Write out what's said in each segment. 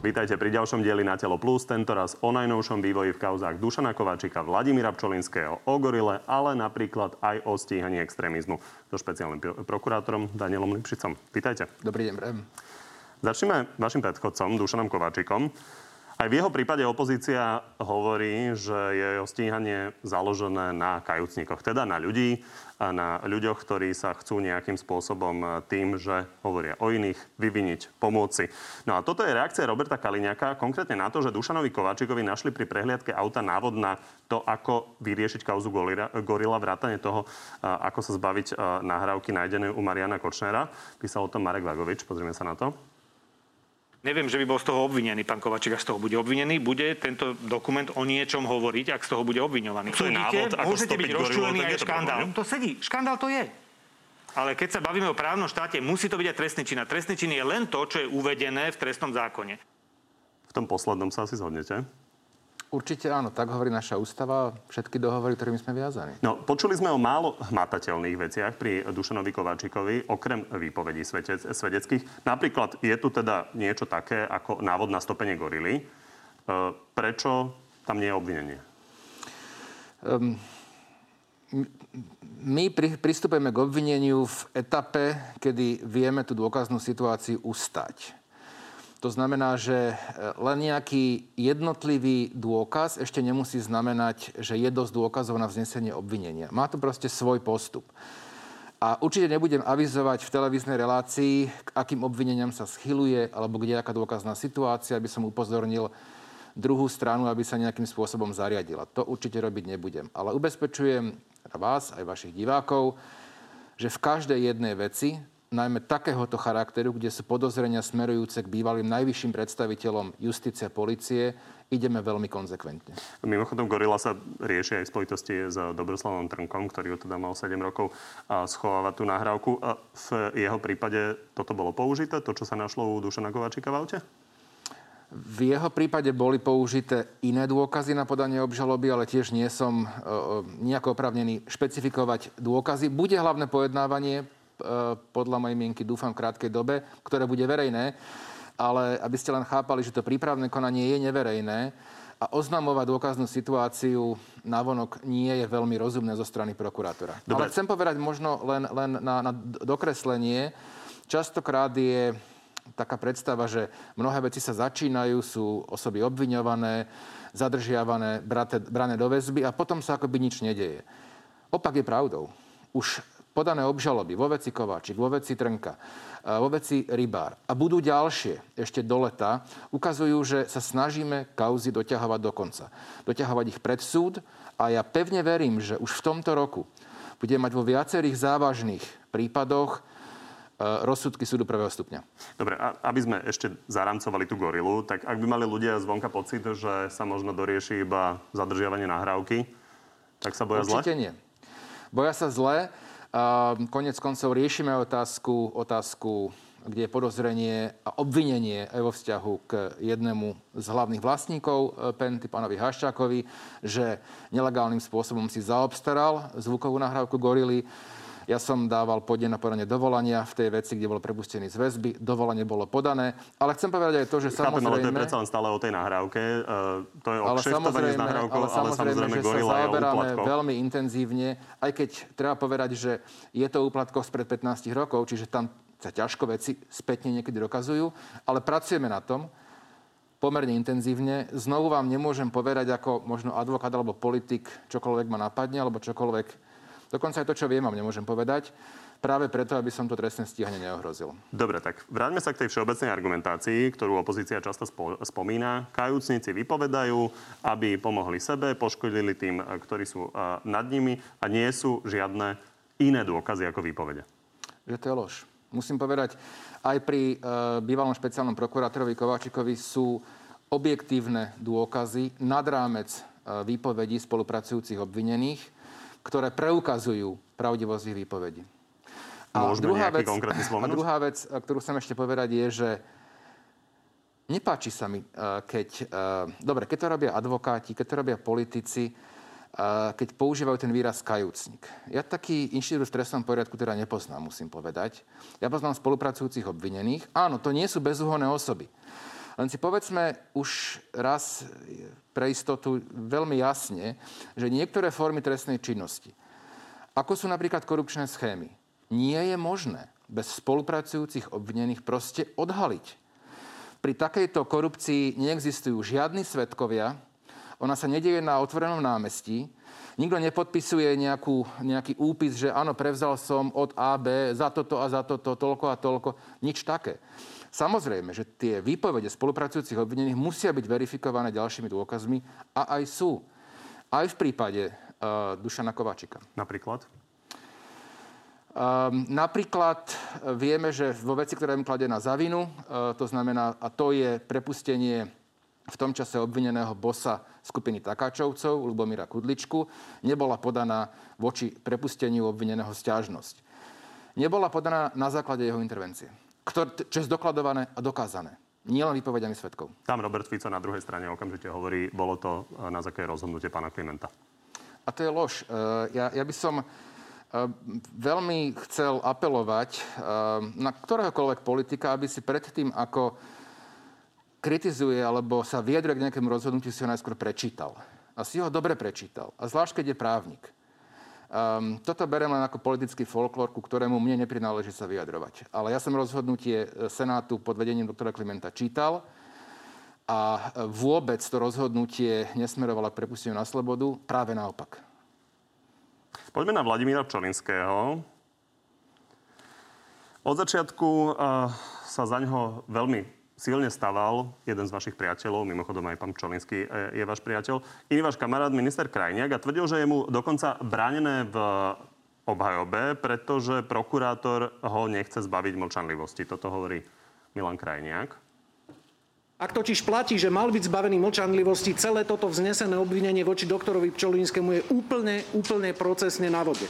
Vítajte pri ďalšom dieli na Telo Plus, tentoraz o najnovšom vývoji v kauzách Dušana Kováčika, Vladimíra Pčolinského, o gorile, ale napríklad aj o stíhaní extrémizmu so špeciálnym prokurátorom Danielom Lipšicom. Vítajte. Dobrý deň, Brem. Začneme vašim predchodcom, Dušanom Kováčikom. Aj v jeho prípade opozícia hovorí, že je jeho stíhanie založené na kajúcnikoch, teda na ľudí, a na ľuďoch, ktorí sa chcú nejakým spôsobom tým, že hovoria o iných, vyviniť, pomôci. No a toto je reakcia Roberta Kaliňaka konkrétne na to, že Dušanovi Kováčikovi našli pri prehliadke auta návod na to, ako vyriešiť kauzu Gorila, vrátane toho, ako sa zbaviť nahrávky nájdenej u Mariana Kočnera. Písal o tom Marek Vagovič, pozrieme sa na to. Neviem, že by bol z toho obvinený pán Kovačík, ak z toho bude obvinený. Bude tento dokument o niečom hovoriť, ak z toho bude obviňovaný. To je návod, ako môžete byť rozčúlení aj škandál. To sedí. Škandál to je. Ale keď sa bavíme o právnom štáte, musí to byť aj trestný čin. A trestný čin je len to, čo je uvedené v trestnom zákone. V tom poslednom sa asi zhodnete? Určite áno, tak hovorí naša ústava, všetky dohovory, ktorými sme viazaní. No, počuli sme o málo hmatateľných veciach pri Dušanovi Kováčikovi, okrem výpovedí svedec, svedeckých. Napríklad je tu teda niečo také ako návod na stopenie gorily. E, prečo tam nie je obvinenie? Um, my pri, pristupujeme k obvineniu v etape, kedy vieme tú dôkaznú situáciu ustať. To znamená, že e, len nejaký jednotlivý dôkaz ešte nemusí znamenať, že je dosť dôkazov na vznesenie obvinenia. Má to proste svoj postup. A určite nebudem avizovať v televíznej relácii, k akým obvineniam sa schyluje, alebo kde je aká dôkazná situácia, aby som upozornil druhú stranu, aby sa nejakým spôsobom zariadila. To určite robiť nebudem. Ale ubezpečujem vás, aj vašich divákov, že v každej jednej veci najmä takéhoto charakteru, kde sú podozrenia smerujúce k bývalým najvyšším predstaviteľom justície a policie, ideme veľmi konzekventne. Mimochodom, Gorila sa rieši aj v spojitosti s Dobroslavom Trnkom, ktorý teda mal 7 rokov a schovávať tú nahrávku. A v jeho prípade toto bolo použité, to, čo sa našlo u Dušana Kováčika v aute? V jeho prípade boli použité iné dôkazy na podanie obžaloby, ale tiež nie som e, e, nejako opravnený špecifikovať dôkazy. Bude hlavné pojednávanie podľa mojej mienky dúfam v krátkej dobe, ktoré bude verejné. Ale aby ste len chápali, že to prípravné konanie je neverejné a oznamovať dôkaznú situáciu navonok nie je veľmi rozumné zo strany prokurátora. Dobre. Ale chcem povedať možno len, len na, na dokreslenie. Častokrát je taká predstava, že mnohé veci sa začínajú, sú osoby obviňované, zadržiavané, brate, brané do väzby a potom sa akoby nič nedeje. Opak je pravdou. Už podané obžaloby vo veci Kováčik, vo veci Trnka, vo veci Rybár a budú ďalšie ešte do leta, ukazujú, že sa snažíme kauzy doťahovať do konca. Doťahovať ich pred súd a ja pevne verím, že už v tomto roku budeme mať vo viacerých závažných prípadoch rozsudky súdu prvého stupňa. Dobre, a aby sme ešte zaramcovali tú gorilu, tak ak by mali ľudia zvonka pocit, že sa možno dorieši iba zadržiavanie nahrávky, tak sa boja Určite zle? nie. Boja sa zle. Konec koncov riešime otázku, otázku kde je podozrenie a obvinenie aj vo vzťahu k jednému z hlavných vlastníkov e, Penty, pánovi Haščákovi, že nelegálnym spôsobom si zaobstaral zvukovú nahrávku Gorily. Ja som dával podne na podanie dovolania v tej veci, kde bol prepustený z väzby. Dovolanie bolo podané. Ale chcem povedať aj to, že Chápem, samozrejme... ale to je predsa len stále o tej nahrávke. Uh, to je o ale samozrejme, s nahrávkou, ale samozrejme, ale samozrejme že sa zaoberáme veľmi intenzívne. Aj keď treba povedať, že je to úplatko spred 15 rokov, čiže tam sa ťažko veci spätne niekedy dokazujú, ale pracujeme na tom pomerne intenzívne. Znovu vám nemôžem povedať ako možno advokát alebo politik, čokoľvek ma napadne, alebo čokoľvek Dokonca aj to, čo viem, vám nemôžem povedať. Práve preto, aby som to trestné stíhanie neohrozil. Dobre, tak vráťme sa k tej všeobecnej argumentácii, ktorú opozícia často spomína. Kajúcnici vypovedajú, aby pomohli sebe, poškodili tým, ktorí sú nad nimi a nie sú žiadne iné dôkazy ako výpovede. Že to je lož. Musím povedať, aj pri e, bývalom špeciálnom prokurátorovi Kováčikovi sú objektívne dôkazy nad rámec e, výpovedí spolupracujúcich obvinených ktoré preukazujú pravdivosť ich výpovedí. A Môžeme druhá vec, a druhá vec, ktorú chcem ešte povedať, je, že nepáči sa mi, keď... Dobre, keď to robia advokáti, keď to robia politici, keď používajú ten výraz kajúcnik. Ja taký inštitút v trestnom poriadku teda nepoznám, musím povedať. Ja poznám spolupracujúcich obvinených. Áno, to nie sú bezúhonné osoby. Len si povedzme už raz pre istotu veľmi jasne, že niektoré formy trestnej činnosti, ako sú napríklad korupčné schémy, nie je možné bez spolupracujúcich obvinených proste odhaliť. Pri takejto korupcii neexistujú žiadni svetkovia, ona sa nedieje na otvorenom námestí, nikto nepodpisuje nejakú, nejaký úpis, že áno, prevzal som od AB za toto a za toto, toľko a toľko. Nič také. Samozrejme, že tie výpovede spolupracujúcich obvinených musia byť verifikované ďalšími dôkazmi a aj sú. Aj v prípade uh, Dušana Kováčika. Napríklad? Um, napríklad e, vieme, že vo veci, ktorá je kladená za vinu, uh, to znamená, a to je prepustenie v tom čase obvineného bosa skupiny Takáčovcov, Lubomíra Kudličku, nebola podaná voči prepusteniu obvineného stiažnosť. Nebola podaná na základe jeho intervencie čo je zdokladované a dokázané. Nie len výpovediami svetkov. Tam Robert Fico na druhej strane okamžite hovorí, bolo to e, na základe rozhodnutie pána Klimenta. A to je lož. E, ja, ja by som e, veľmi chcel apelovať na ktoréhokoľvek politika, aby si predtým, ako kritizuje alebo sa vyjadruje k nejakému rozhodnutiu, si ho najskôr prečítal. A si ho dobre prečítal. A zvlášť, keď je právnik. Um, toto berem len ako politický folklór, ku ktorému mne neprináleží sa vyjadrovať. Ale ja som rozhodnutie e, Senátu pod vedením doktora Klimenta čítal a e, vôbec to rozhodnutie nesmerovalo k prepusteniu na slobodu, práve naopak. Poďme na Vladimíra Čolinského. Od začiatku uh, sa za ňoho veľmi silne staval jeden z vašich priateľov, mimochodom aj pán Čolinský je váš priateľ, iný váš kamarát, minister Krajniak a tvrdil, že je mu dokonca bránené v obhajobe, pretože prokurátor ho nechce zbaviť mlčanlivosti. Toto hovorí Milan Krajniak. Ak totiž platí, že mal byť zbavený mlčanlivosti, celé toto vznesené obvinenie voči doktorovi Pčolinskému je úplne, úplne procesne na vode.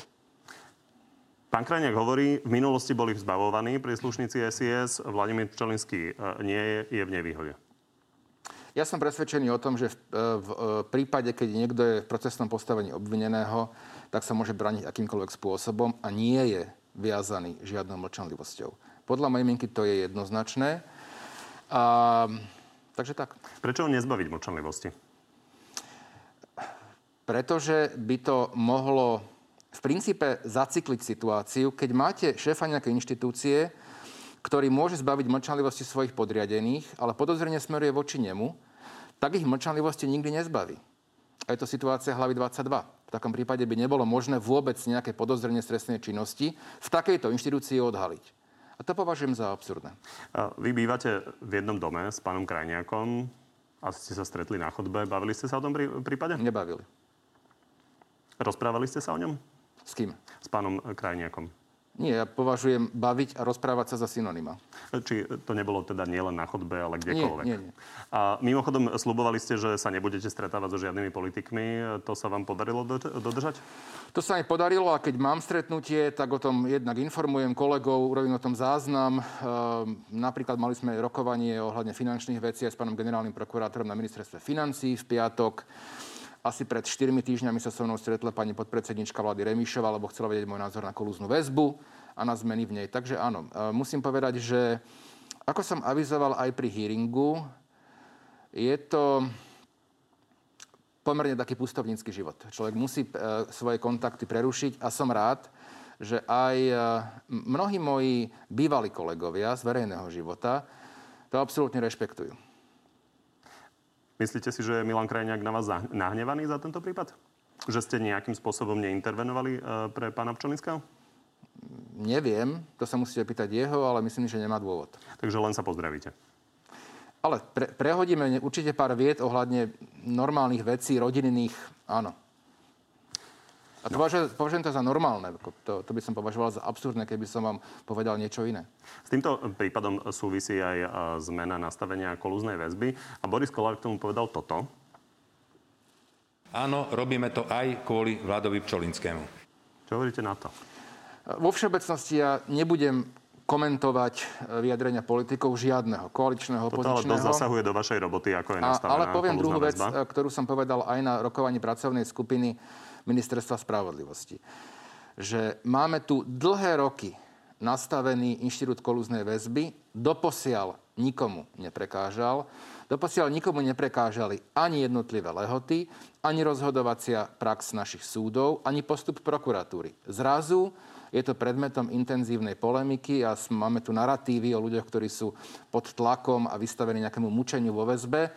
Pán Krajniak hovorí, v minulosti boli zbavovaní príslušníci SIS, Vladimír Čelinský e, nie je, je v nevýhode. Ja som presvedčený o tom, že v, e, v, v e, prípade, keď niekto je v procesnom postavení obvineného, tak sa môže braniť akýmkoľvek spôsobom a nie je viazaný žiadnou mlčanlivosťou. Podľa mojej mienky to je jednoznačné. A, takže tak. Prečo ho nezbaviť mlčanlivosti? Pretože by to mohlo v princípe zacykliť situáciu, keď máte šéfa nejakej inštitúcie, ktorý môže zbaviť mlčanlivosti svojich podriadených, ale podozrenie smeruje voči nemu, tak ich mlčanlivosti nikdy nezbaví. A je to situácia hlavy 22. V takom prípade by nebolo možné vôbec nejaké podozrenie stresnej činnosti v takejto inštitúcii odhaliť. A to považujem za absurdné. Vy bývate v jednom dome s pánom Krajniakom. Asi ste sa stretli na chodbe. Bavili ste sa o tom prípade? Nebavili. Rozprávali ste sa o ňom? S kým? S pánom Krajniakom. Nie, ja považujem baviť a rozprávať sa za synonyma. Či to nebolo teda nielen na chodbe, ale kdekoľvek? Nie, nie, nie. A mimochodom, slubovali ste, že sa nebudete stretávať so žiadnymi politikmi. To sa vám podarilo dodržať? To sa mi podarilo a keď mám stretnutie, tak o tom jednak informujem kolegov, urobím o tom záznam. E, napríklad mali sme rokovanie ohľadne finančných vecí aj s pánom generálnym prokurátorom na ministerstve financí v piatok. Asi pred 4 týždňami sa so mnou stretla pani podpredsednička vlády Remišová, lebo chcela vedieť môj názor na kolúznu väzbu a na zmeny v nej. Takže áno, e, musím povedať, že ako som avizoval aj pri hearingu, je to pomerne taký pustovnícky život. Človek musí e, svoje kontakty prerušiť a som rád, že aj e, mnohí moji bývalí kolegovia z verejného života to absolútne rešpektujú. Myslíte si, že je Milan Krajniak na vás nahnevaný za tento prípad? Že ste nejakým spôsobom neintervenovali e, pre pána Pčolinského? Neviem, to sa musíte pýtať jeho, ale myslím, že nemá dôvod. Takže len sa pozdravíte. Ale pre, prehodíme určite pár viet ohľadne normálnych vecí, rodinných, áno. A to no. považujem to za normálne. To, to by som považoval za absurdné, keby som vám povedal niečo iné. S týmto prípadom súvisí aj zmena nastavenia kolúznej väzby. A Boris Kolár k tomu povedal toto. Áno, robíme to aj kvôli Vladovi Pčolinskému. Čo hovoríte na to? Vo všeobecnosti ja nebudem komentovať e, vyjadrenia politikov žiadneho, koaličného, opozičného. Toto ale dosť zasahuje do vašej roboty, ako je nastavená Ale poviem druhú vec, väzba. Ktorú som povedal aj na rokovaní pracovnej skupiny ministerstva spravodlivosti. Že máme tu dlhé roky nastavený inštitút kolúznej väzby. Doposiaľ nikomu neprekážal. Doposiaľ nikomu neprekážali ani jednotlivé lehoty, ani rozhodovacia prax našich súdov, ani postup prokuratúry. Zrazu je to predmetom intenzívnej polemiky a máme tu narratívy o ľuďoch, ktorí sú pod tlakom a vystavení nejakému mučeniu vo väzbe.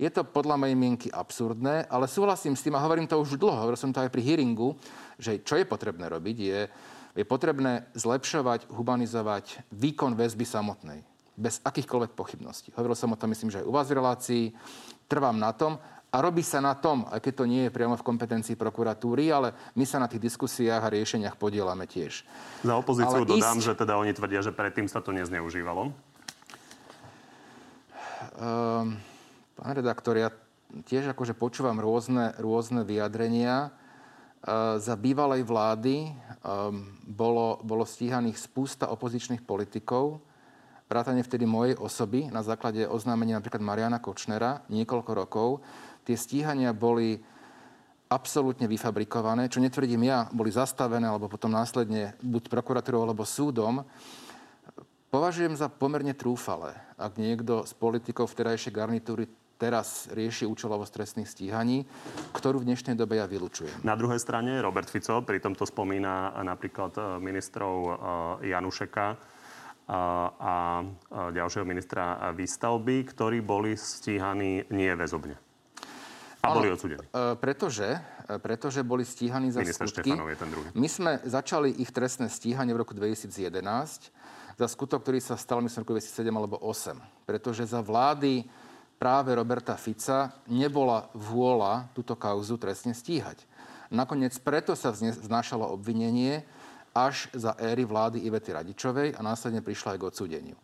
Je to podľa mojej mienky absurdné, ale súhlasím s tým a hovorím to už dlho, hovoril som to aj pri hearingu, že čo je potrebné robiť, je, je potrebné zlepšovať, humanizovať výkon väzby samotnej bez akýchkoľvek pochybností. Hovoril som o tom, myslím, že aj u vás v relácii. Trvám na tom a robí sa na tom, aj keď to nie je priamo v kompetencii prokuratúry, ale my sa na tých diskusiách a riešeniach podielame tiež. Za opozíciu ale dodám, ísť... že teda oni tvrdia, že predtým sa to nezneužívalo. Um, pán redaktor, ja tiež akože počúvam rôzne, rôzne vyjadrenia. Uh, za bývalej vlády um, bolo, bolo stíhaných spústa opozičných politikov, vrátane vtedy mojej osoby na základe oznámenia napríklad Mariana Kočnera niekoľko rokov. Tie stíhania boli absolútne vyfabrikované, čo netvrdím ja, boli zastavené alebo potom následne buď prokuratúrou alebo súdom. Považujem za pomerne trúfale, ak niekto z politikov vterajšej garnitúry teraz rieši účelovosť trestných stíhaní, ktorú v dnešnej dobe ja vylučujem. Na druhej strane Robert Fico pri tomto spomína napríklad eh, ministrov eh, Janušeka, a ďalšieho ministra výstavby, ktorí boli stíhaní nie väzobne. A boli odsudení. Pretože, pretože boli stíhaní za Minister skutky. Štefanov je ten druhý. My sme začali ich trestné stíhanie v roku 2011 za skutok, ktorý sa stal, myslím, roku 2007 alebo 2008. Pretože za vlády práve Roberta Fica nebola vôľa túto kauzu trestne stíhať. Nakoniec preto sa vznášalo obvinenie, až za éry vlády Ivety Radičovej a následne prišla aj k odsúdeniu.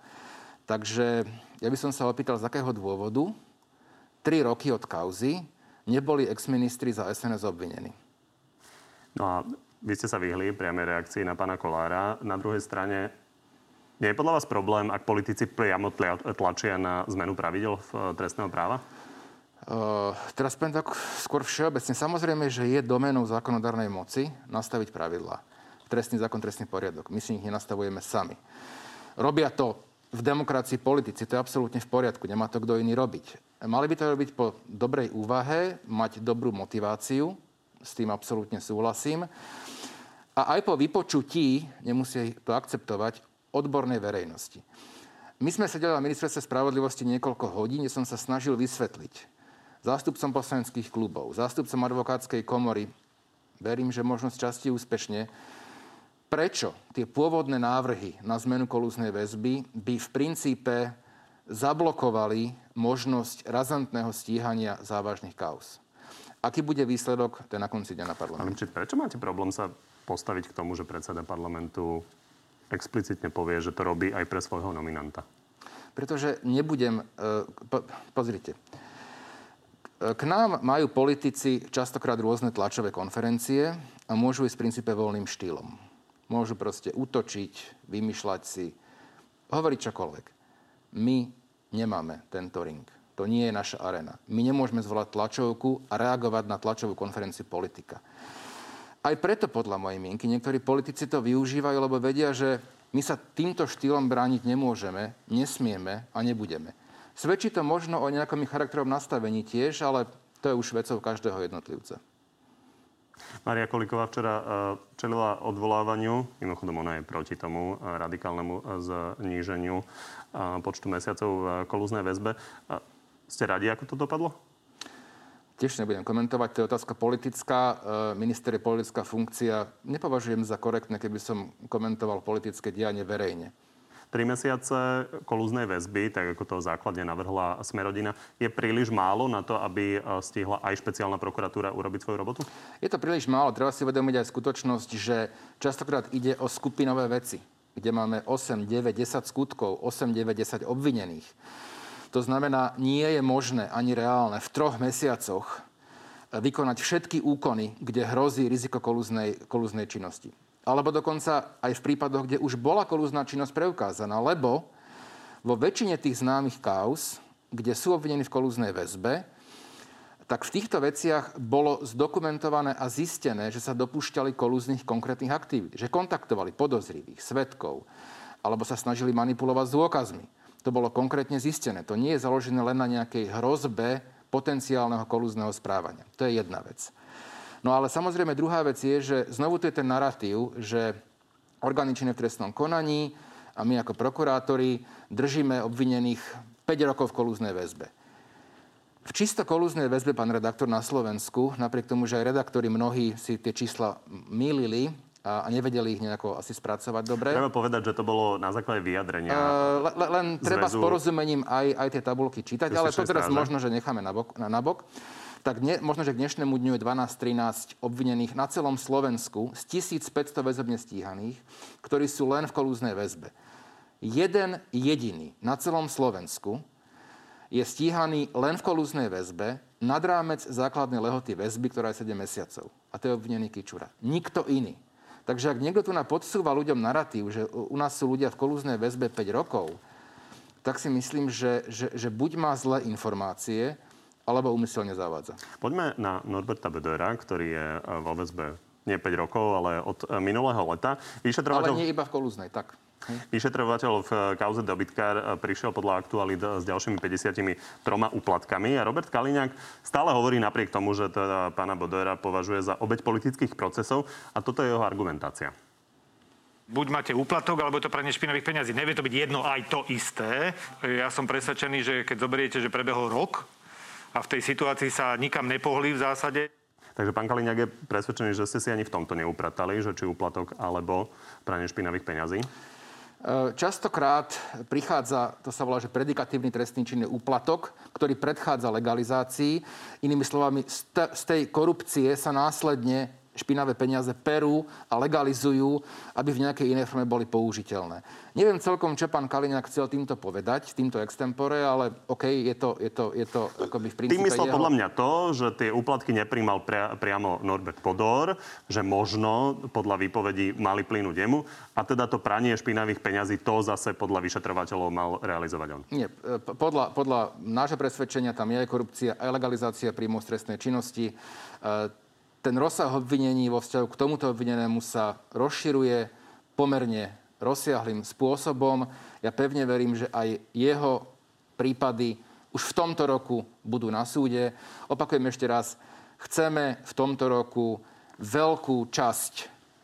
Takže ja by som sa opýtal, z akého dôvodu tri roky od kauzy neboli exministri za SNS obvinení. No a vy ste sa vyhli priamej reakcii na pána Kolára. Na druhej strane, nie je podľa vás problém, ak politici priamo tlačia na zmenu pravidel v eh, trestného práva? Uh, teraz poviem tak skôr všeobecne. Samozrejme, že je domenou zákonodárnej moci nastaviť pravidlá trestný zákon, trestný poriadok. My si ich nenastavujeme sami. Robia to v demokracii politici, to je absolútne v poriadku, nemá to kto iný robiť. Mali by to robiť po dobrej úvahe, mať dobrú motiváciu, s tým absolútne súhlasím. A aj po vypočutí, nemusí to akceptovať, odbornej verejnosti. My sme sedeli na ministerstve spravodlivosti niekoľko hodín, kde som sa snažil vysvetliť zástupcom poslaneckých klubov, zástupcom advokátskej komory, verím, že možno z časti úspešne, prečo tie pôvodné návrhy na zmenu kolúznej väzby by v princípe zablokovali možnosť razantného stíhania závažných kauz. Aký bude výsledok, ten na konci dňa na parlamentu. Prečo máte problém sa postaviť k tomu, že predseda parlamentu explicitne povie, že to robí aj pre svojho nominanta? Pretože nebudem... E, po, pozrite. K nám majú politici častokrát rôzne tlačové konferencie a môžu ísť v princípe voľným štýlom. Môžu proste útočiť, vymýšľať si, hovoriť čokoľvek. My nemáme tento ring. To nie je naša arena. My nemôžeme zvolať tlačovku a reagovať na tlačovú konferenciu politika. Aj preto, podľa mojej mienky, niektorí politici to využívajú, lebo vedia, že my sa týmto štýlom brániť nemôžeme, nesmieme a nebudeme. Svedčí to možno o nejakom charakterovom nastavení tiež, ale to je už vecou každého jednotlivca. Maria Koliková včera e, čelila odvolávaniu, mimochodom ona je proti tomu e, radikálnemu e, zníženiu počtu mesiacov v kolúznej väzbe. Ste radi, ako to dopadlo? Tiež nebudem komentovať, to je otázka politická. Minister je politická funkcia. Nepovažujem za korektné, keby som komentoval politické dianie verejne. Tri mesiace kolúznej väzby, tak ako to základne navrhla Smerodina, je príliš málo na to, aby e, stihla aj špeciálna prokuratúra urobiť svoju robotu? Je to príliš málo. Treba si uvedomiť aj skutočnosť, že častokrát ide o skupinové veci, kde máme 8, 9, 10 skutkov, 8, 9, 10 obvinených. To znamená, nie je možné ani reálne v troch mesiacoch vykonať všetky úkony, kde hrozí riziko kolúznej, kolúznej činnosti alebo dokonca aj v prípadoch, kde už bola kolúzna činnosť preukázaná, lebo vo väčšine tých známych kauz, kde sú obvinení v kolúznej väzbe, tak v týchto veciach bolo zdokumentované a zistené, že sa dopúšťali kolúznych konkrétnych aktivít. Že kontaktovali podozrivých, svetkov, alebo sa snažili manipulovať s dôkazmi. To bolo konkrétne zistené. To nie je založené len na nejakej hrozbe potenciálneho kolúzneho správania. To je jedna vec. No ale samozrejme druhá vec je, že znovu tu je ten narratív, že orgány činné v trestnom konaní a my ako prokurátori držíme obvinených 5 rokov v kolúznej väzbe. V čisto kolúznej väzbe, pán redaktor, na Slovensku, napriek tomu, že aj redaktori mnohí si tie čísla mýlili, a nevedeli ich nejako asi spracovať dobre. Treba povedať, že to bolo na základe vyjadrenia. Uh, le, len treba s porozumením aj, aj tie tabulky čítať, ale to teraz možno, že necháme na bok. Na, na bok tak dne, možno, že k dnešnému dňu je 12-13 obvinených na celom Slovensku z 1500 väzobne stíhaných, ktorí sú len v kolúznej väzbe. Jeden jediný na celom Slovensku je stíhaný len v kolúznej väzbe nad rámec základnej lehoty väzby, ktorá je 7 mesiacov. A to je obvinený Kičura. Nikto iný. Takže ak niekto tu na podsúva ľuďom narratív, že u nás sú ľudia v kolúznej väzbe 5 rokov, tak si myslím, že, že, že buď má zlé informácie, alebo umyselne zavádza. Poďme na Norberta Bedera, ktorý je e, vo väzbe nie 5 rokov, ale od e, minulého leta. Vyšetrovateľ... Ale nie iba v Kolúznej, tak. Vyšetrovateľ v e, kauze Dobytkár prišiel podľa aktualít s ďalšími 53 úplatkami a Robert Kaliňák stále hovorí napriek tomu, že teda pána Bodera považuje za obeď politických procesov a toto je jeho argumentácia buď máte úplatok, alebo je to pranie špinavých peňazí. Nevie to byť jedno aj to isté. Ja som presvedčený, že keď zoberiete, že prebehol rok a v tej situácii sa nikam nepohli v zásade. Takže pán Kaliňák je presvedčený, že ste si ani v tomto neupratali, že či úplatok alebo pranie špinavých peňazí? E, častokrát prichádza, to sa volá, že predikatívny trestný čin je úplatok, ktorý predchádza legalizácii. Inými slovami, z tej korupcie sa následne špinavé peniaze perú a legalizujú, aby v nejakej inej forme boli použiteľné. Neviem celkom, čo pán Kaliňák chcel týmto povedať, týmto extempore, ale OK, je to, je to, je to akoby v princípe Tým myslel jeho... podľa mňa to, že tie úplatky nepríjmal pria, priamo Norbert Podor, že možno podľa výpovedí mali plynúť jemu a teda to pranie špinavých peňazí to zase podľa vyšetrovateľov mal realizovať on. Nie, e, podľa, podľa nášho presvedčenia tam je korupcia, aj legalizácia príjmu stresnej činnosti. Ten rozsah obvinení vo vzťahu k tomuto obvinenému sa rozširuje pomerne rozsiahlým spôsobom. Ja pevne verím, že aj jeho prípady už v tomto roku budú na súde. Opakujem ešte raz, chceme v tomto roku veľkú časť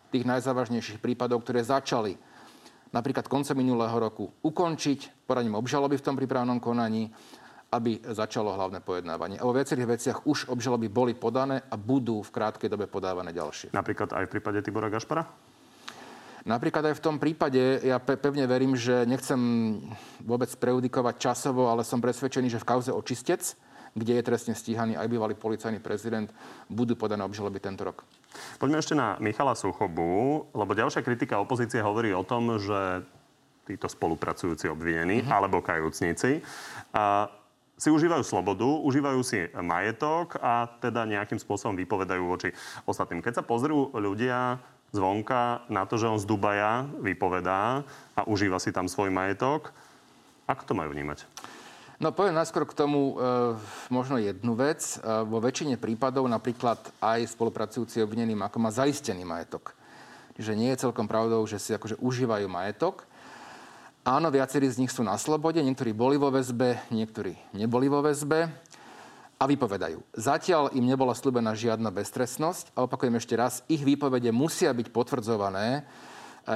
tých najzávažnejších prípadov, ktoré začali napríklad koncom minulého roku ukončiť poraním obžaloby v tom prípravnom konaní aby začalo hlavné pojednávanie. A vo viacerých veciach už obžaloby boli podané a budú v krátkej dobe podávané ďalšie. Napríklad aj v prípade Tibora Gašpara? Napríklad aj v tom prípade, ja pevne verím, že nechcem vôbec preudikovať časovo, ale som presvedčený, že v kauze očistec, kde je trestne stíhaný aj bývalý policajný prezident, budú podané obžaloby tento rok. Poďme ešte na Michala Suchobu, lebo ďalšia kritika opozície hovorí o tom, že títo spolupracujúci obvinení mm-hmm. alebo kajúcnici a si užívajú slobodu, užívajú si majetok a teda nejakým spôsobom vypovedajú voči ostatným. Keď sa pozrú ľudia zvonka na to, že on z Dubaja vypovedá a užíva si tam svoj majetok, ako to majú vnímať? No poviem najskôr k tomu e, možno jednu vec. E, vo väčšine prípadov napríklad aj spolupracujúci obvineným, ako má zaistený majetok. Čiže nie je celkom pravdou, že si akože užívajú majetok. Áno, viacerí z nich sú na slobode, niektorí boli vo väzbe, niektorí neboli vo väzbe a vypovedajú. Zatiaľ im nebola slúbená žiadna beztrestnosť a opakujem ešte raz, ich výpovede musia byť potvrdzované eh,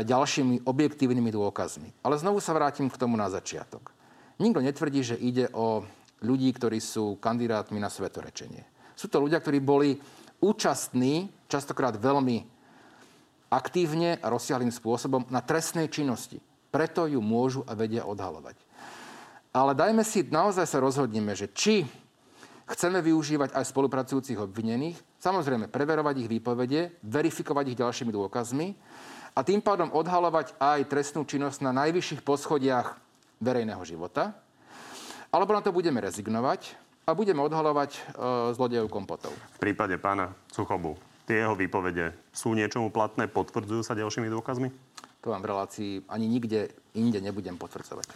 ďalšími objektívnymi dôkazmi. Ale znovu sa vrátim k tomu na začiatok. Nikto netvrdí, že ide o ľudí, ktorí sú kandidátmi na svetorečenie. Sú to ľudia, ktorí boli účastní, častokrát veľmi aktívne a rozsiahlým spôsobom na trestnej činnosti. Preto ju môžu a vedia odhalovať. Ale dajme si, naozaj sa rozhodneme, že či chceme využívať aj spolupracujúcich obvinených, samozrejme preverovať ich výpovede, verifikovať ich ďalšími dôkazmi a tým pádom odhalovať aj trestnú činnosť na najvyšších poschodiach verejného života, alebo na to budeme rezignovať a budeme odhalovať e, zlodejov kompotov. V prípade pána Suchobu, tie jeho výpovede sú niečomu platné, potvrdzujú sa ďalšími dôkazmi? To vám v relácii ani nikde inde nebudem potvrdzovať.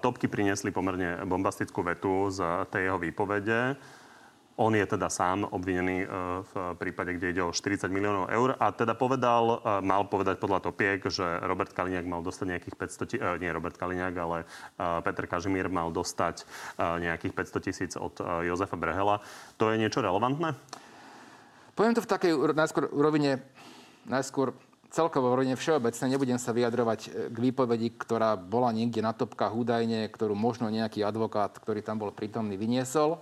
Topky priniesli pomerne bombastickú vetu z tej jeho výpovede. On je teda sám obvinený v prípade, kde ide o 40 miliónov eur a teda povedal, mal povedať podľa Topiek, že Robert Kaliňák mal dostať nejakých 500, nie Robert Kaliňák, ale Peter Kažimír mal dostať nejakých 500 tisíc od Jozefa Brehela. To je niečo relevantné? Poviem to v takej najskôr rovine, najskôr celkovo rovine všeobecne. Nebudem sa vyjadrovať e, k výpovedi, ktorá bola niekde na topkách údajne, ktorú možno nejaký advokát, ktorý tam bol prítomný, vyniesol.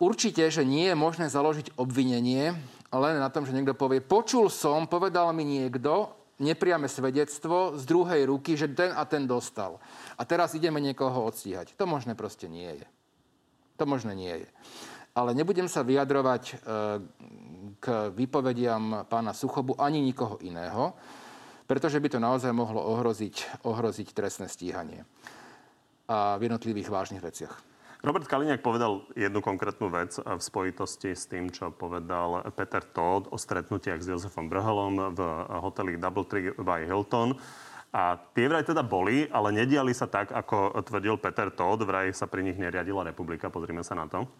Určite, že nie je možné založiť obvinenie len na tom, že niekto povie, počul som, povedal mi niekto, nepriame svedectvo z druhej ruky, že ten a ten dostal. A teraz ideme niekoho odstíhať. To možné proste nie je. To možné nie je. Ale nebudem sa vyjadrovať e, k výpovediam pána Suchobu ani nikoho iného, pretože by to naozaj mohlo ohroziť, ohroziť trestné stíhanie a v jednotlivých vážnych veciach. Robert Kaliňák povedal jednu konkrétnu vec v spojitosti s tým, čo povedal Peter Todd o stretnutiach s Jozefom Brhelom v hoteli Double Tree by Hilton. A tie vraj teda boli, ale nediali sa tak, ako tvrdil Peter Todd. Vraj sa pri nich neriadila republika. Pozrime sa na to.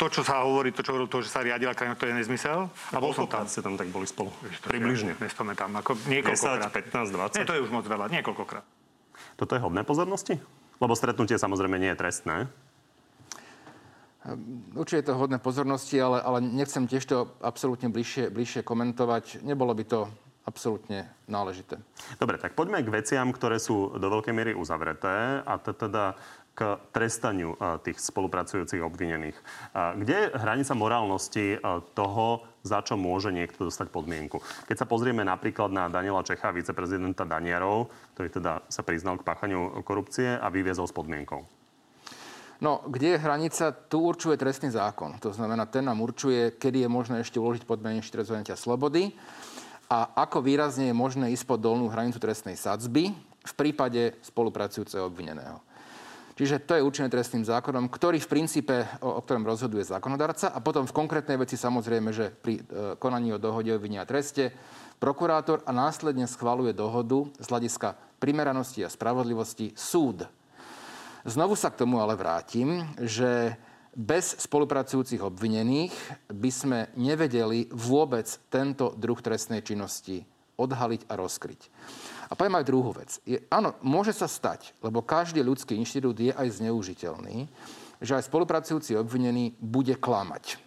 To, čo sa hovorí, to, čo, to, že sa riadila krajina, to je nezmysel. A bol som tam. ste tam tak boli spolu? Približne. Nespamätám. Ako niekoľkokrát. 10, 15, 20? Nie, to je už moc veľa. Niekoľkokrát. Toto je hodné pozornosti? Lebo stretnutie samozrejme nie je trestné. Určite je to hodné pozornosti, ale, ale nechcem tiež to absolútne bližšie, bližšie komentovať. Nebolo by to absolútne náležité. Dobre, tak poďme k veciam, ktoré sú do veľkej miery uzavreté a to teda k trestaniu tých spolupracujúcich obvinených. Kde je hranica morálnosti toho, za čo môže niekto dostať podmienku? Keď sa pozrieme napríklad na Daniela Čecha, viceprezidenta Danierov, ktorý teda sa priznal k páchaniu korupcie a vyviezol s podmienkou. No, kde je hranica, tu určuje trestný zákon. To znamená, ten nám určuje, kedy je možné ešte uložiť podmienky trest slobody a ako výrazne je možné ísť pod dolnú hranicu trestnej sadzby v prípade spolupracujúceho obvineného. Čiže to je určené trestným zákonom, ktorý v princípe, o, o ktorom rozhoduje zákonodarca a potom v konkrétnej veci samozrejme, že pri e, konaní o dohode o vine a treste prokurátor a následne schvaluje dohodu z hľadiska primeranosti a spravodlivosti súd. Znovu sa k tomu ale vrátim, že bez spolupracujúcich obvinených by sme nevedeli vôbec tento druh trestnej činnosti odhaliť a rozkryť. A poviem aj druhú vec. Je, áno, môže sa stať, lebo každý ľudský inštitút je aj zneužiteľný, že aj spolupracujúci obvinený bude klamať.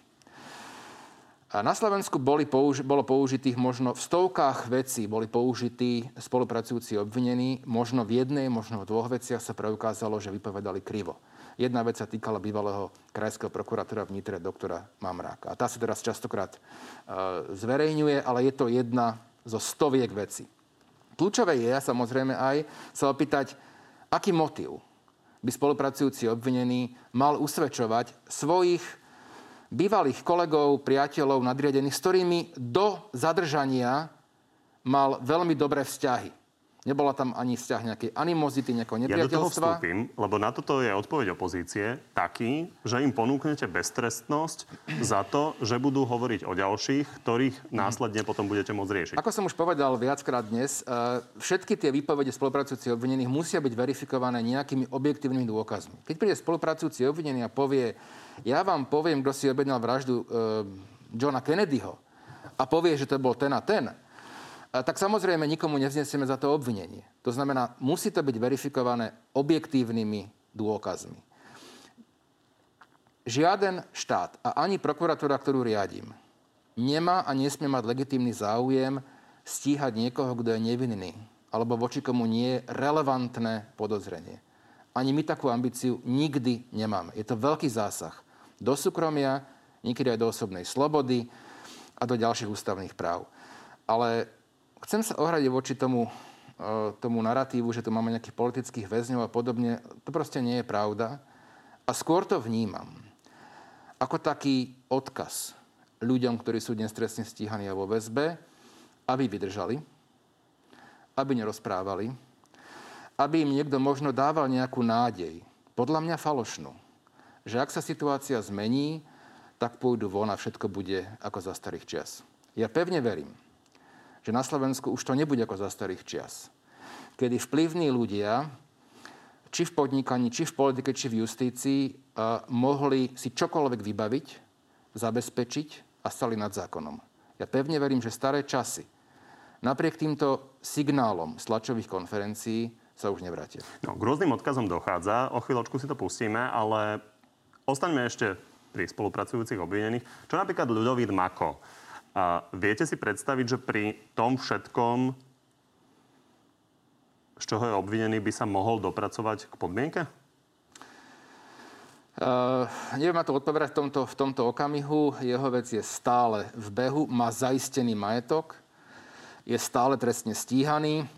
A na Slovensku boli použi- bolo použitých možno v stovkách vecí boli použití spolupracujúci obvinení. Možno v jednej, možno v dvoch veciach sa preukázalo, že vypovedali krivo. Jedna vec sa týkala bývalého krajského prokurátora v Nitre, doktora Mamráka. A tá sa teraz častokrát uh, zverejňuje, ale je to jedna zo stoviek vecí. Kľúčové je samozrejme aj sa opýtať, aký motív by spolupracujúci obvinený mal usvedčovať svojich bývalých kolegov, priateľov, nadriadených, s ktorými do zadržania mal veľmi dobré vzťahy. Nebola tam ani vzťah nejakej animozity, nejakého nepriateľstva. Ja do toho vstúpim, lebo na toto je odpoveď opozície taký, že im ponúknete beztrestnosť za to, že budú hovoriť o ďalších, ktorých následne potom budete môcť riešiť. Ako som už povedal viackrát dnes, e, všetky tie výpovede spolupracujúcich obvinených musia byť verifikované nejakými objektívnymi dôkazmi. Keď príde spolupracujúci obvinený a povie, ja vám poviem, kto si objednal vraždu e, Johna Kennedyho a povie, že to bol ten a ten, tak samozrejme nikomu nevznesieme za to obvinenie. To znamená, musí to byť verifikované objektívnymi dôkazmi. Žiaden štát a ani prokuratúra, ktorú riadím, nemá a nesmie mať legitímny záujem stíhať niekoho, kto je nevinný alebo voči komu nie je relevantné podozrenie. Ani my takú ambíciu nikdy nemáme. Je to veľký zásah do súkromia, niekedy aj do osobnej slobody a do ďalších ústavných práv. Ale Chcem sa ohradiť voči tomu, e, tomu narratívu, že tu máme nejakých politických väzňov a podobne. To proste nie je pravda. A skôr to vnímam ako taký odkaz ľuďom, ktorí sú dnes trestne stíhaní a vo väzbe, aby vydržali, aby nerozprávali, aby im niekto možno dával nejakú nádej, podľa mňa falošnú, že ak sa situácia zmení, tak pôjdu von a všetko bude ako za starých čias. Ja pevne verím, že na Slovensku už to nebude ako za starých čias. Kedy vplyvní ľudia, či v podnikaní, či v politike, či v justícii, mohli si čokoľvek vybaviť, zabezpečiť a stali nad zákonom. Ja pevne verím, že staré časy napriek týmto signálom z tlačových konferencií sa už nevrátia. No, k rôznym odkazom dochádza, o chvíľočku si to pustíme, ale ostaňme ešte pri spolupracujúcich obvinených. Čo napríklad Ľudovít Mako? A viete si predstaviť, že pri tom všetkom, z čoho je obvinený, by sa mohol dopracovať k podmienke? Uh, neviem ma to odpovedať v tomto, v tomto okamihu. Jeho vec je stále v behu, má zaistený majetok, je stále trestne stíhaný.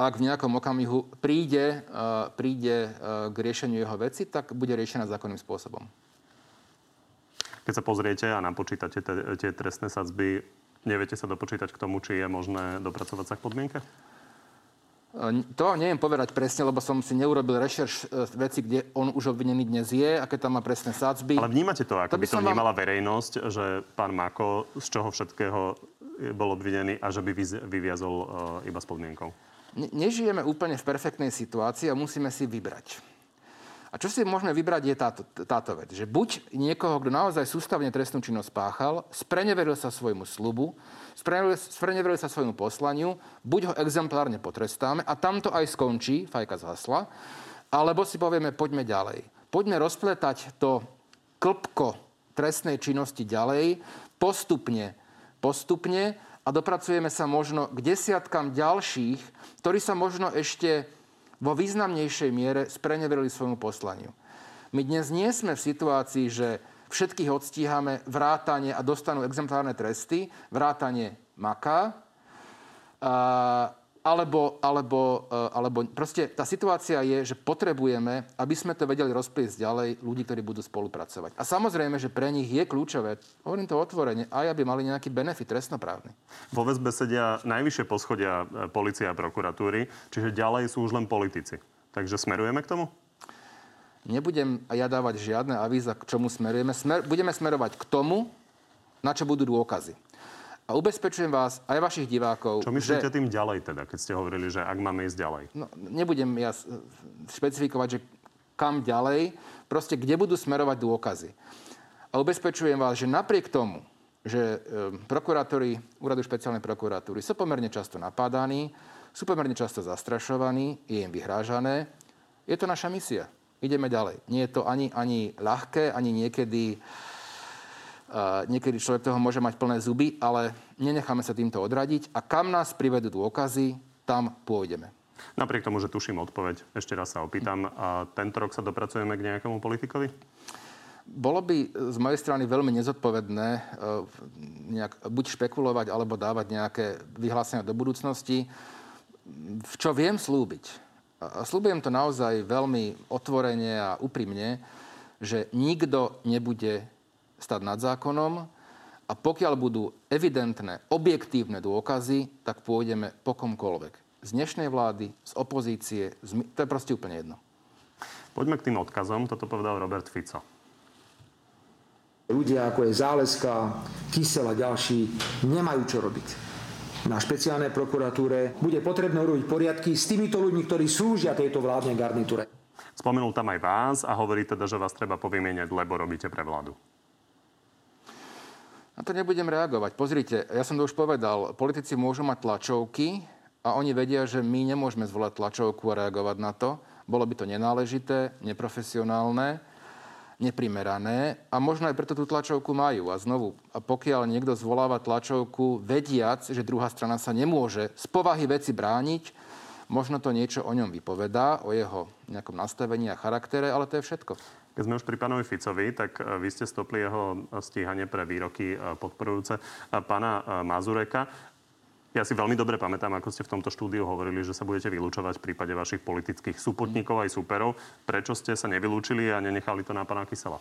Ak v nejakom okamihu príde, uh, príde uh, k riešeniu jeho veci, tak bude riešená zákonným spôsobom. Keď sa pozriete a napočítate tie trestné sadzby, neviete sa dopočítať k tomu, či je možné dopracovať sa k podmienke? To neviem povedať presne, lebo som si neurobil rešerš e, veci, kde on už obvinený dnes je, aké tam má presné sádzby. Ale vnímate to, ako to by, by to vnímala vám... verejnosť, že pán Mako z čoho všetkého bol obvinený a že by vyviazol uh, iba s podmienkou? Ne, nežijeme úplne v perfektnej situácii a musíme si vybrať. A čo si môžeme vybrať je táto, táto vec, že buď niekoho, kto naozaj sústavne trestnú činnosť páchal, spreneveril sa svojmu slubu, spreneveril sa svojmu poslaniu, buď ho exemplárne potrestáme a tam to aj skončí, fajka zhasla, alebo si povieme, poďme ďalej. Poďme rozpletať to klpko trestnej činnosti ďalej, postupne, postupne a dopracujeme sa možno k desiatkam ďalších, ktorí sa možno ešte vo významnejšej miere spreneverili svojmu poslaniu. My dnes nie sme v situácii, že všetkých odstíhame vrátane a dostanú exemplárne tresty, vrátane maka, alebo, alebo, e, alebo proste tá situácia je, že potrebujeme, aby sme to vedeli rozpliesť ďalej, ľudí, ktorí budú spolupracovať. A samozrejme, že pre nich je kľúčové, hovorím to otvorene, aj aby mali nejaký benefit trestnoprávny. Vo väzbe sedia najvyššie poschodia e, policia a prokuratúry, čiže ďalej sú už len politici. Takže smerujeme k tomu? Nebudem ja dávať žiadne avíza, k čomu smerujeme. Smer, budeme smerovať k tomu, na čo budú dôkazy. A ubezpečujem vás, aj vašich divákov, Čo myslíte že... tým ďalej teda, keď ste hovorili, že ak máme ísť ďalej? No, nebudem ja špecifikovať, že kam ďalej, proste kde budú smerovať dôkazy. A ubezpečujem vás, že napriek tomu, že prokurátori Úradu špeciálnej prokuratúry sú pomerne často napádaní, sú pomerne často zastrašovaní, je im vyhrážané, je to naša misia. Ideme ďalej. Nie je to ani, ani ľahké, ani niekedy niekedy človek toho môže mať plné zuby, ale nenecháme sa týmto odradiť a kam nás privedú dôkazy, tam pôjdeme. Napriek tomu, že tuším odpoveď, ešte raz sa opýtam, a tento rok sa dopracujeme k nejakému politikovi? Bolo by z mojej strany veľmi nezodpovedné e, nejak, buď špekulovať, alebo dávať nejaké vyhlásenia do budúcnosti. V čo viem slúbiť? A slúbujem to naozaj veľmi otvorene a úprimne, že nikto nebude stať nad zákonom a pokiaľ budú evidentné, objektívne dôkazy, tak pôjdeme po komkoľvek. Z dnešnej vlády, z opozície, z... to je proste úplne jedno. Poďme k tým odkazom. Toto povedal Robert Fico. Ľudia ako je Záleska, Kysel a ďalší nemajú čo robiť. Na špeciálnej prokuratúre bude potrebné urobiť poriadky s týmito ľuďmi, ktorí slúžia tejto vládnej garnitúre. Spomenul tam aj vás a hovorí teda, že vás treba povymieňať, lebo robíte pre vládu. Na to nebudem reagovať. Pozrite, ja som to už povedal, politici môžu mať tlačovky a oni vedia, že my nemôžeme zvolať tlačovku a reagovať na to. Bolo by to nenáležité, neprofesionálne, neprimerané a možno aj preto tú tlačovku majú. A znovu, pokiaľ niekto zvoláva tlačovku vediac, že druhá strana sa nemôže z povahy veci brániť, možno to niečo o ňom vypovedá, o jeho nejakom nastavení a charaktere, ale to je všetko. Keď sme už pri pánovi Ficovi, tak e, vy ste stopli jeho stíhanie pre výroky e, podporujúce pána e, Mazureka. Ja si veľmi dobre pamätám, ako ste v tomto štúdiu hovorili, že sa budete vylúčovať v prípade vašich politických súputníkov aj súperov. Prečo ste sa nevylúčili a nenechali to na pána Kysela?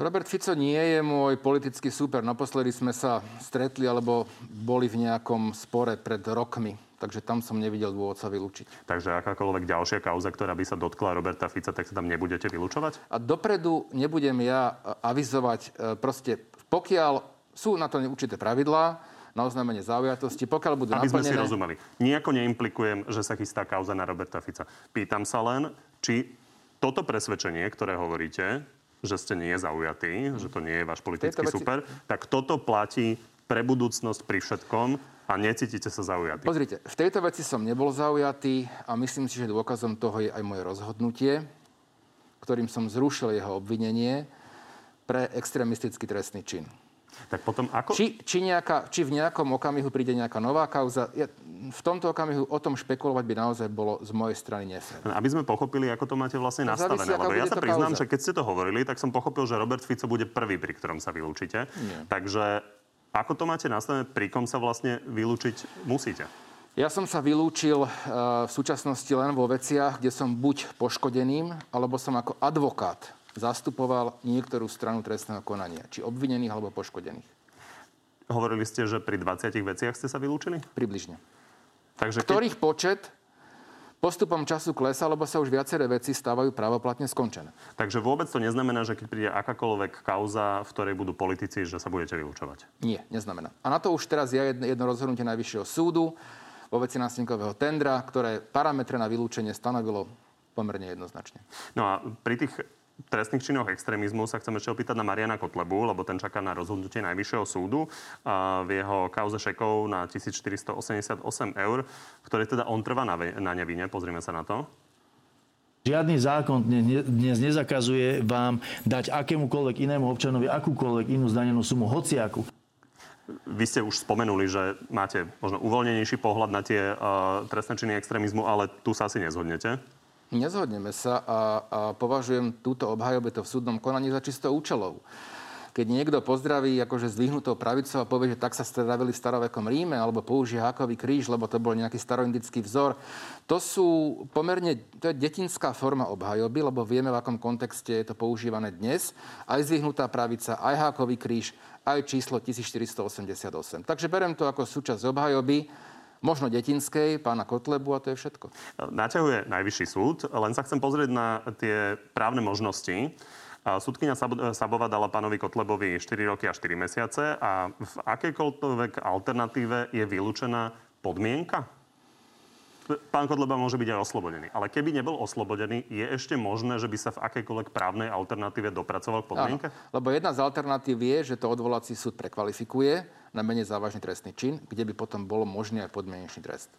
Robert Fico nie je môj politický súper. Naposledy sme sa stretli alebo boli v nejakom spore pred rokmi takže tam som nevidel dôvod sa vylúčiť. Takže akákoľvek ďalšia kauza, ktorá by sa dotkla Roberta Fica, tak sa tam nebudete vylúčovať? A dopredu nebudem ja avizovať, e, proste pokiaľ sú na to určité pravidlá, na oznámenie zaujatosti, pokiaľ budú Aby naplnené... sme si rozumeli. Nijako neimplikujem, že sa chystá kauza na Roberta Fica. Pýtam sa len, či toto presvedčenie, ktoré hovoríte, že ste nie zaujatí, že to nie je váš politický veci... super, tak toto platí pre budúcnosť pri všetkom a necítite sa zaujatí. Pozrite, v tejto veci som nebol zaujatý a myslím si, že dôkazom toho je aj moje rozhodnutie, ktorým som zrušil jeho obvinenie pre extrémistický trestný čin. Tak potom ako... Či, či, nejaká, či v nejakom okamihu príde nejaká nová kauza, ja, v tomto okamihu o tom špekulovať by naozaj bolo z mojej strany nefér. Aby sme pochopili, ako to máte vlastne nastavené. Závisí, lebo ja sa priznám, kauza. že keď ste to hovorili, tak som pochopil, že Robert Fico bude prvý, pri ktorom sa vylúčite. Nie. Takže ako to máte nastavené, pri kom sa vlastne vylúčiť musíte? Ja som sa vylúčil uh, v súčasnosti len vo veciach, kde som buď poškodeným, alebo som ako advokát zastupoval niektorú stranu trestného konania, či obvinených alebo poškodených. Hovorili ste, že pri 20 veciach ste sa vylúčili? Približne. Takže Ktorých keď... počet postupom času klesa, lebo sa už viaceré veci stávajú právoplatne skončené. Takže vôbec to neznamená, že keď príde akákoľvek kauza, v ktorej budú politici, že sa budete vylúčovať? Nie, neznamená. A na to už teraz je jedno, rozhodnutie Najvyššieho súdu vo veci nástenkového tendra, ktoré parametre na vylúčenie stanovilo pomerne jednoznačne. No a pri tých trestných činoch extrémizmu sa chcem ešte opýtať na Mariana Kotlebu, lebo ten čaká na rozhodnutie Najvyššieho súdu v jeho kauze šekov na 1488 eur, ktoré teda on trvá na, na nevine. Pozrime sa na to. Žiadny zákon dnes nezakazuje vám dať akémukoľvek inému občanovi akúkoľvek inú zdanenú sumu, hociaku. Vy ste už spomenuli, že máte možno uvoľnenejší pohľad na tie uh, trestné činy extrémizmu, ale tu sa asi nezhodnete. Nezhodneme sa a, a považujem túto obhajobe to v súdnom konaní za čisto účelov. Keď niekto pozdraví akože zdvihnutou pravicou a povie, že tak sa stravili v starovekom Ríme, alebo použije hákový kríž, lebo to bol nejaký staroindický vzor, to sú pomerne, to je detinská forma obhajoby, lebo vieme, v akom kontexte je to používané dnes. Aj zdvihnutá pravica, aj hákový kríž, aj číslo 1488. Takže berem to ako súčasť obhajoby možno detinskej, pána Kotlebu a to je všetko. Naťahuje najvyšší súd, len sa chcem pozrieť na tie právne možnosti. Súdkynia Sabova dala pánovi Kotlebovi 4 roky a 4 mesiace a v akejkoľvek alternatíve je vylúčená podmienka? pán Kotleba môže byť aj oslobodený. Ale keby nebol oslobodený, je ešte možné, že by sa v akejkoľvek právnej alternatíve dopracoval k podmienke? Áno, lebo jedna z alternatív je, že to odvolací súd prekvalifikuje na menej závažný trestný čin, kde by potom bolo možný aj podmienečný trest.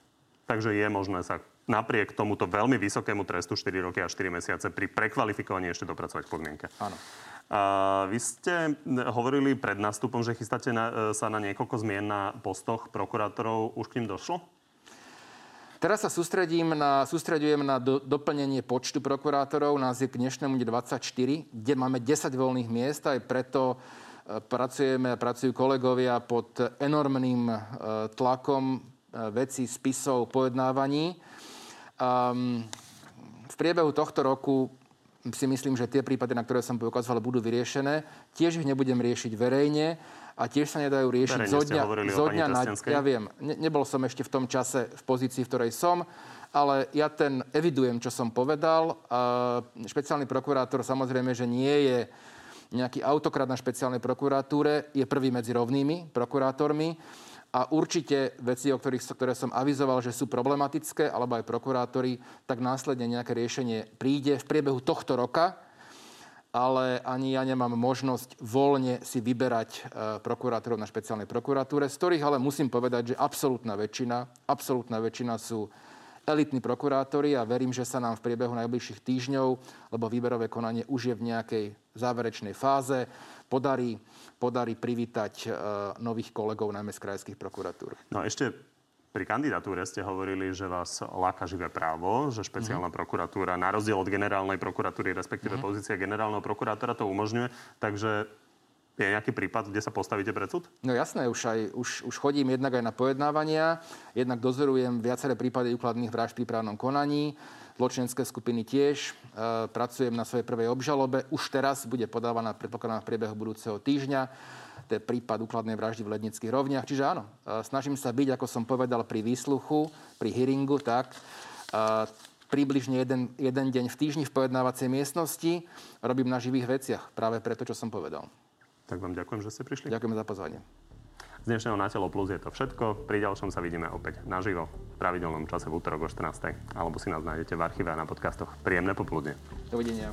Takže je možné sa napriek tomuto veľmi vysokému trestu 4 roky a 4 mesiace pri prekvalifikovaní ešte dopracovať k podmienke. Áno. A vy ste hovorili pred nástupom, že chystáte na, sa na niekoľko zmien na postoch prokurátorov. Už k ním došlo? Teraz sa sústredím na, sústredujem na do, doplnenie počtu prokurátorov. Nás je k dnešnému 24, kde máme 10 voľných miest. Aj preto e, pracujeme, pracujú kolegovia pod enormným e, tlakom e, vecí, spisov, pojednávaní. Um, v priebehu tohto roku si myslím, že tie prípady, na ktoré som poukazoval, budú vyriešené. Tiež ich nebudem riešiť verejne a tiež sa nedajú riešiť zo dňa, zo dňa na... Ja viem, ne, nebol som ešte v tom čase v pozícii, v ktorej som, ale ja ten evidujem, čo som povedal. A špeciálny prokurátor samozrejme, že nie je nejaký autokrat na špeciálnej prokuratúre, je prvý medzi rovnými prokurátormi. A určite veci, o ktorých, ktoré som avizoval, že sú problematické, alebo aj prokurátori, tak následne nejaké riešenie príde v priebehu tohto roka ale ani ja nemám možnosť voľne si vyberať e, prokurátorov na špeciálnej prokuratúre, z ktorých ale musím povedať, že absolútna väčšina, absolútna väčšina sú elitní prokurátori a verím, že sa nám v priebehu najbližších týždňov, lebo výberové konanie už je v nejakej záverečnej fáze, podarí, podarí privítať e, nových kolegov najmä z krajských prokuratúr. No a ešte pri kandidatúre ste hovorili, že vás láka živé právo, že špeciálna mm. prokuratúra, na rozdiel od generálnej prokuratúry, respektíve mm. pozícia generálneho prokurátora to umožňuje. Takže je nejaký prípad, kde sa postavíte pred súd? No jasné, už, aj, už, už chodím jednak aj na pojednávania, jednak dozorujem viaceré prípady úkladných vražd v prípravnom konaní, zločinecké skupiny tiež. E, pracujem na svojej prvej obžalobe. Už teraz bude podávaná, predpokladám, v priebehu budúceho týždňa to je prípad úkladnej vraždy v Lednických rovniach. Čiže áno, e, snažím sa byť, ako som povedal, pri výsluchu, pri hearingu, tak e, približne jeden, jeden deň v týždni v pojednávacej miestnosti. Robím na živých veciach, práve preto, čo som povedal. Tak vám ďakujem, že ste prišli. Ďakujem za pozvanie. Z dnešného Na telo plus je to všetko. Pri ďalšom sa vidíme opäť naživo v pravidelnom čase v útorok o 14. Alebo si nás nájdete v archíve a na podcastoch. Príjemné popoludne. Dovidenia.